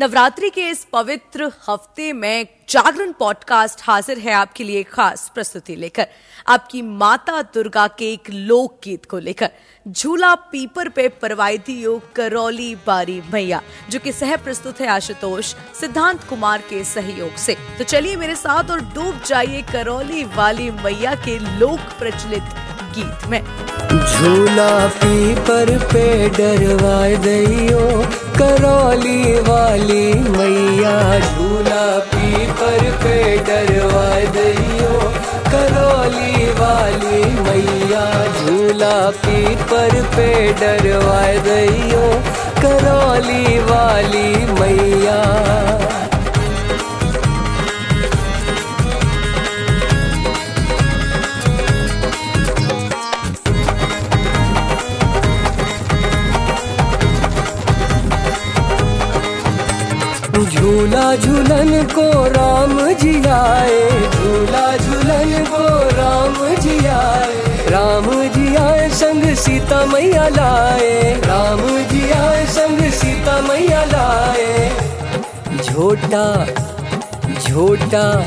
नवरात्रि के इस पवित्र हफ़्ते में जागरण पॉडकास्ट हाजिर है आपके लिए खास प्रस्तुति लेकर। आपकी माता दुर्गा के एक लोक गीत को लेकर। झूला पीपर पे परवायती योग करौली बारी मैया जो कि सह प्रस्तुत है आशुतोष सिद्धांत कुमार के सहयोग से। तो चलिए मेरे साथ और डूब जाइए करौली वाली मैया के लोक प्रचलित गीत में। झूला पीपर पे डरवाए दैयो करौली वाली मैया, झूला पीपर पे डरवा दियो। करौली वाली मैया, झूला पीपर पे डरवा दियो। करौली वाली झूला झूलन को राम जी आए, झूला झूलन को राम जी आए। राम जी आए, संग सीता मैया लाए। राम जी आए, संग सीता मैया लाए। झोटा झोटा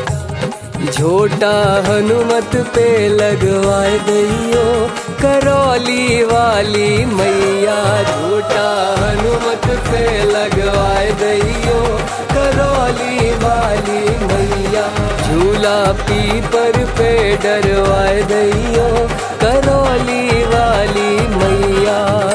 झोटा हनुमत पे लगवाए दैयो करौली वाली मैया पीपर पे डरवाए दैयो, करौली वाली मैया।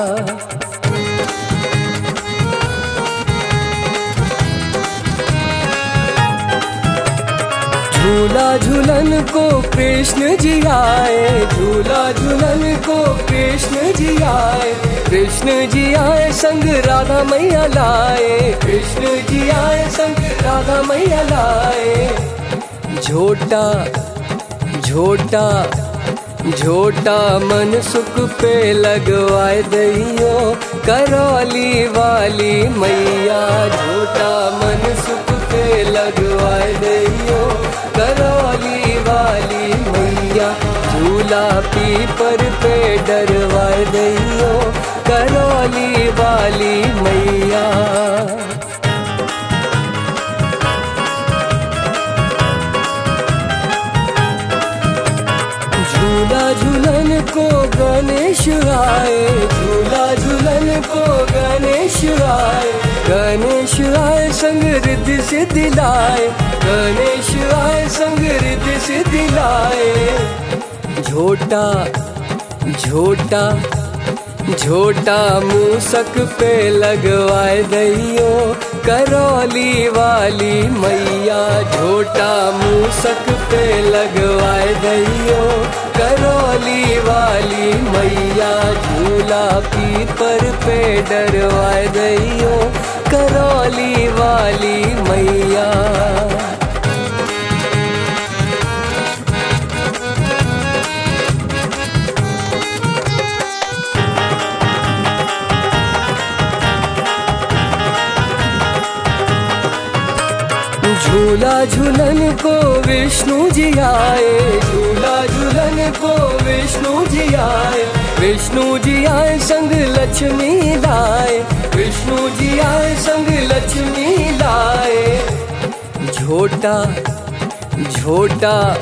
झूला झूलन को कृष्ण जी आए, झूला झूलन को कृष्ण जी आए। कृष्ण जी आए, संग राधा मैया लाए। कृष्ण जी आए, संग राधा मैया लाए। झोटा झोटा झोटा मन सुख पे लगवाए दैयो। करौली वाली मैया, झोटा मन सुख पे लगवाए दैयो। करौली वाली मैया, झूला पीपर पे डरवाए दैयो। करौली वाली झूलन को गणेश आए, झूला झूलन को गणेश आए। गणेश आए, संग रिद्धि सिद्धि लाए गणेश आए, संग रिद्धि सिद्धि लाए झोटा झोटा झोटा मूसक पे लगवाए दैयो करौली वाली मैया झोटा मूसक पे लगवाए दैयो करौली वाली मैया झूला पर पे डरवा दैयो करौली वाली मैया। झूला झूलन को विष्णु जी आए, झूला झूलन को विष्णु जी आए। विष्णु जी आए, संग लक्ष्मी लाए। विष्णु जी आए, संग लक्ष्मी लाए। झोटा झोटा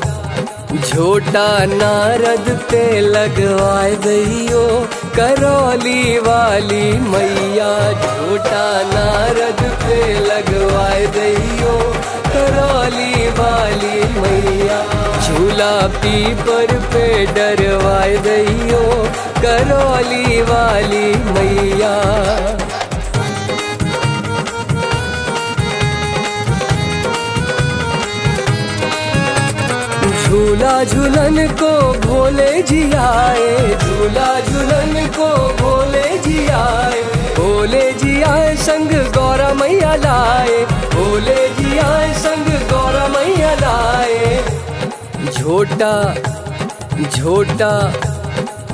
झोटा नारद पे लगवाए दैयो करौली वाली मैया, झोटा नारद पे झूला पीपर पे डरवाए दैयो करौली वाली मैया। झूला झूलन को भोले जी आए, झूला झूलन को भोले जी आए, भोले जी आए, संग गौरा मैया लाए। झोटा झोटा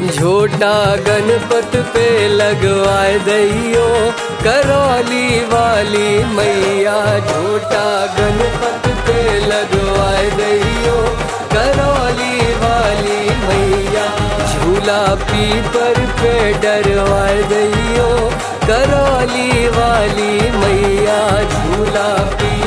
झोटा गणपत पे लगवाए दैयो, करौली वाली मैया। झोटा गणपत पे लगवाए दैयो, करौली वाली मैया। झूला पीपर पे डरवाए दैयो, करौली वाली मैया। झूला इस